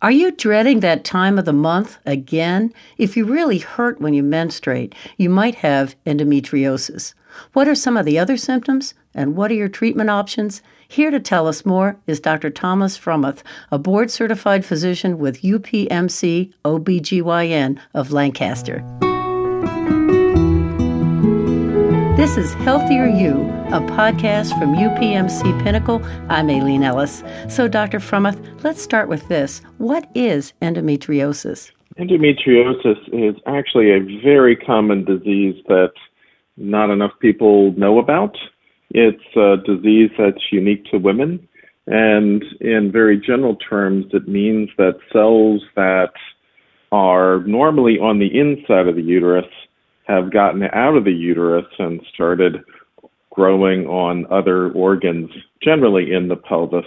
Are you dreading that time of the month again? If you really hurt when you menstruate, you might have endometriosis. What are some of the other symptoms and what are your treatment options? Here to tell us more is Dr. Thomas Fromuth, a board certified physician with UPMC OBGYN of Lancaster. This is Healthier You, a podcast from UPMC Pinnacle. I'm Aileen Ellis. So, Dr. Fromuth, let's start with this. What is endometriosis? Endometriosis is actually a very common disease that not enough people know about. It's a disease that's unique to women. And in very general terms, it means that cells that are normally on the inside of the uterus have gotten out of the uterus and started growing on other organs, generally in the pelvis,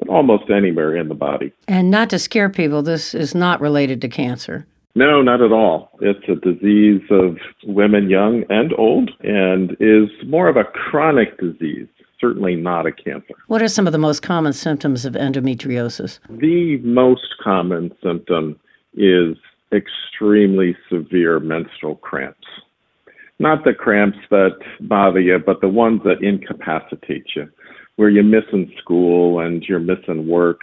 but almost anywhere in the body. And not to scare people, this is not related to cancer. No, not at all. It's a disease of women young and old and is more of a chronic disease, certainly not a cancer. What are some of the most common symptoms of endometriosis? The most common symptom is extremely severe menstrual cramps. Not the cramps that bother you, but the ones that incapacitate you, where you're missing school and you're missing work,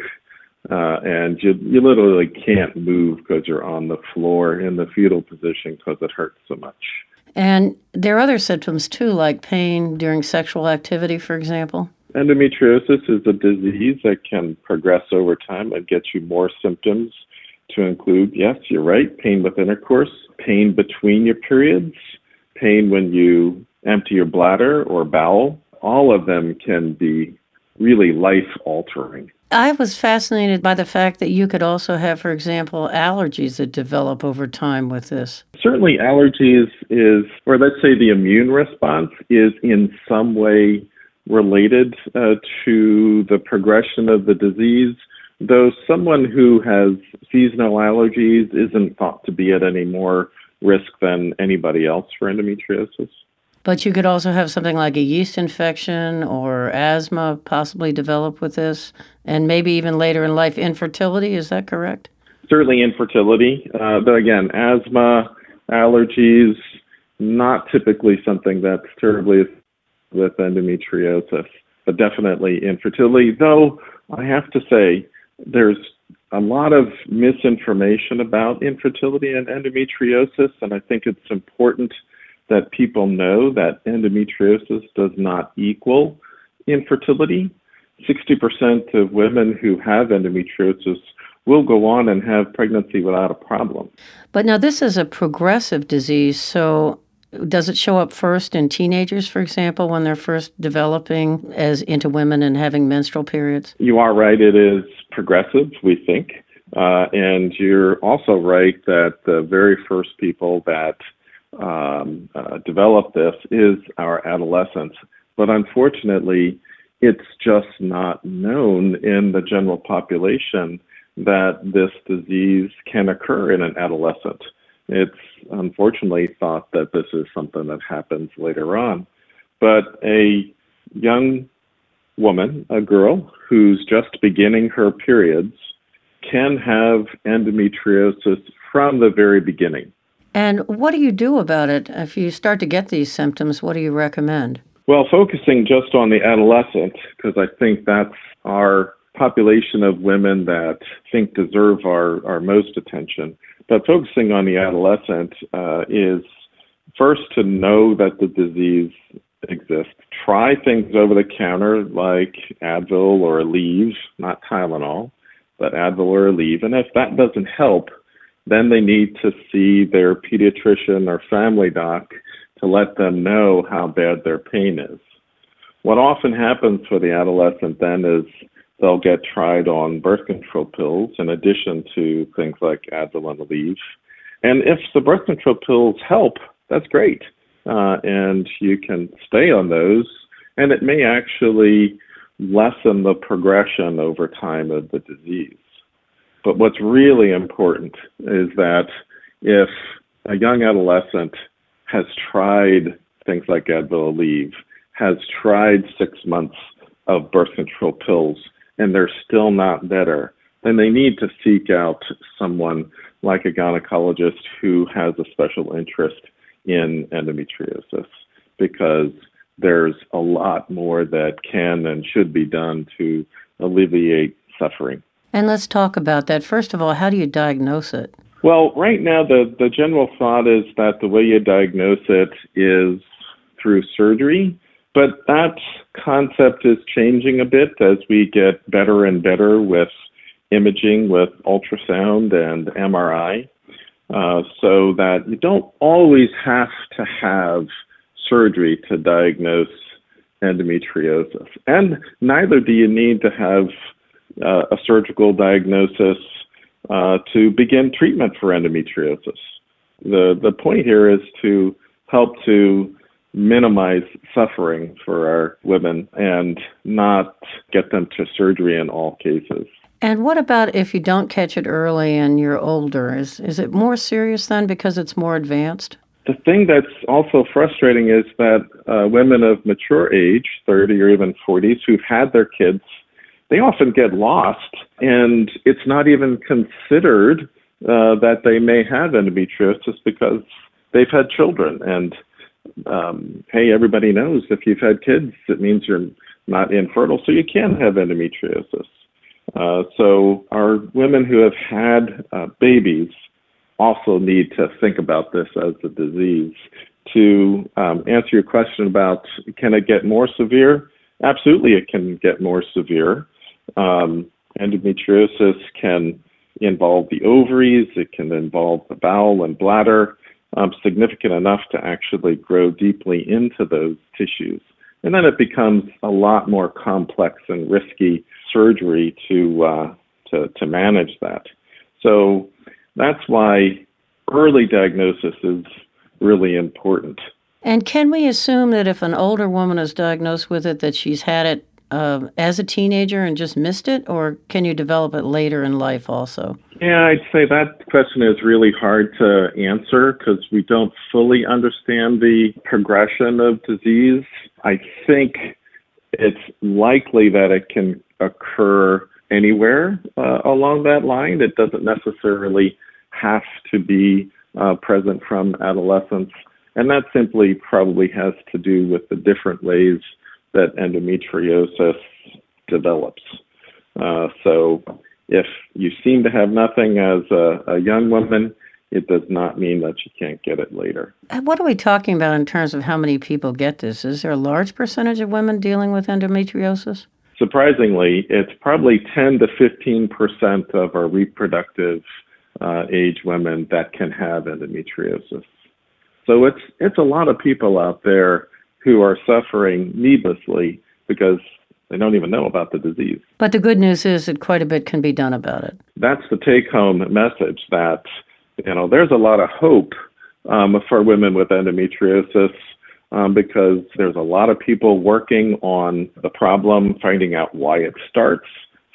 uh, and you, you literally can't move because you're on the floor in the fetal position because it hurts so much. And there are other symptoms too, like pain during sexual activity, for example. Endometriosis is a disease that can progress over time and get you more symptoms to include, yes, you're right, pain with intercourse, pain between your periods, pain when you empty your bladder or bowel. All of them can be really life altering. I was fascinated by the fact that you could also have, for example, allergies that develop over time with this. Certainly, allergies is, or let's say the immune response is in some way related uh, to the progression of the disease though someone who has seasonal allergies isn't thought to be at any more risk than anybody else for endometriosis. But you could also have something like a yeast infection or asthma possibly develop with this, and maybe even later in life, infertility. Is that correct? Certainly, infertility. Uh, though, again, asthma, allergies, not typically something that's terribly with endometriosis, but definitely infertility. Though, I have to say, there's a lot of misinformation about infertility and endometriosis, and I think it's important that people know that endometriosis does not equal infertility. 60% of women who have endometriosis will go on and have pregnancy without a problem. But now, this is a progressive disease, so does it show up first in teenagers, for example, when they're first developing as into women and having menstrual periods? You are right. It is progressive, we think. Uh, and you're also right that the very first people that um, uh, develop this is our adolescents. But unfortunately, it's just not known in the general population that this disease can occur in an adolescent. It's unfortunately thought that this is something that happens later on. But a young woman, a girl who's just beginning her periods, can have endometriosis from the very beginning. And what do you do about it if you start to get these symptoms? What do you recommend? Well, focusing just on the adolescent, because I think that's our population of women that think deserve our, our most attention. But focusing on the adolescent uh, is first to know that the disease exists. Try things over the counter like Advil or Aleve, not Tylenol, but Advil or Aleve. And if that doesn't help, then they need to see their pediatrician or family doc to let them know how bad their pain is. What often happens for the adolescent then is they'll get tried on birth control pills in addition to things like Advil and Aleve. And if the birth control pills help, that's great. Uh, and you can stay on those, and it may actually lessen the progression over time of the disease. But what's really important is that if a young adolescent has tried things like Advil Aleve, has tried six months of birth control pills, and they're still not better, then they need to seek out someone like a gynecologist who has a special interest in endometriosis because there's a lot more that can and should be done to alleviate suffering. And let's talk about that. First of all, how do you diagnose it? Well, right now, the, the general thought is that the way you diagnose it is through surgery, but that concept is changing a bit as we get better and better with imaging, with ultrasound and MRI, uh, so that you don't always have to have surgery to diagnose endometriosis. And neither do you need to have uh, a surgical diagnosis uh, to begin treatment for endometriosis. The, the point here is to help to minimize suffering for our women and not get them to surgery in all cases. And what about if you don't catch it early and you're older? Is, is it more serious then because it's more advanced? The thing that's also frustrating is that uh, women of mature age, 30 or even 40s, who've had their kids they often get lost, and it's not even considered uh, that they may have endometriosis because they've had children. And um, hey, everybody knows if you've had kids, it means you're not infertile, so you can have endometriosis. Uh, so our women who have had uh, babies also need to think about this as a disease. To um, answer your question about can it get more severe? Absolutely, it can get more severe. Um, endometriosis can involve the ovaries, it can involve the bowel and bladder, um, significant enough to actually grow deeply into those tissues. And then it becomes a lot more complex and risky surgery to, uh, to, to manage that. So that's why early diagnosis is really important. And can we assume that if an older woman is diagnosed with it, that she's had it uh, as a teenager and just missed it, or can you develop it later in life also? Yeah, I'd say that question is really hard to answer because we don't fully understand the progression of disease. I think it's likely that it can occur anywhere uh, along that line. It doesn't necessarily have to be uh, present from adolescence. And that simply probably has to do with the different ways that endometriosis develops. Uh, so if you seem to have nothing as a, a young woman, it does not mean that you can't get it later. What are we talking about in terms of how many people get this? Is there a large percentage of women dealing with endometriosis? Surprisingly, it's probably 10 to 15 percent of our reproductive uh, age women that can have endometriosis. So it's it's a lot of people out there who are suffering needlessly because they don't even know about the disease. But the good news is that quite a bit can be done about it. That's the take home message that, you know, there's a lot of hope um, for women with endometriosis um, because there's a lot of people working on the problem, finding out why it starts,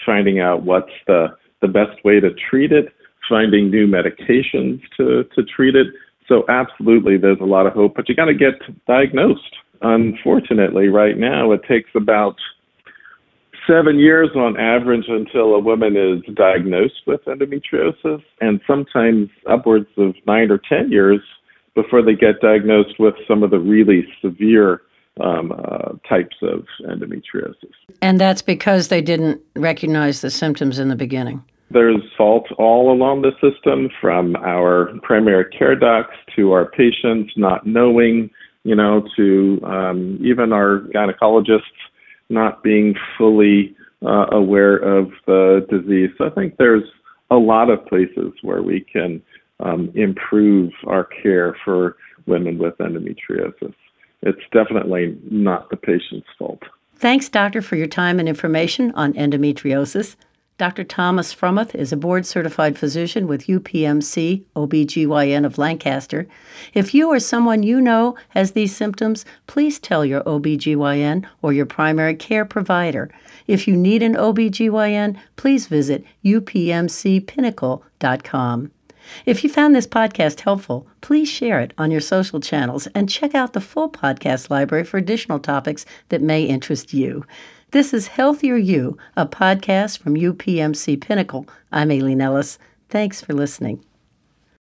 finding out what's the, the best way to treat it, finding new medications to, to treat it. So, absolutely, there's a lot of hope, but you got to get diagnosed unfortunately, right now, it takes about seven years on average until a woman is diagnosed with endometriosis, and sometimes upwards of nine or 10 years before they get diagnosed with some of the really severe um, uh, types of endometriosis. And that's because they didn't recognize the symptoms in the beginning. There's fault all along the system from our primary care docs to our patients not knowing you know, to um, even our gynecologists not being fully uh, aware of the disease. So I think there's a lot of places where we can um, improve our care for women with endometriosis. It's definitely not the patient's fault. Thanks, doctor, for your time and information on endometriosis. Dr. Thomas Fromuth is a board certified physician with UPMC OBGYN of Lancaster. If you or someone you know has these symptoms, please tell your OBGYN or your primary care provider. If you need an OBGYN, please visit upmcpinnacle.com. If you found this podcast helpful, please share it on your social channels and check out the full podcast library for additional topics that may interest you. This is Healthier You, a podcast from UPMC Pinnacle. I'm Aileen Ellis. Thanks for listening.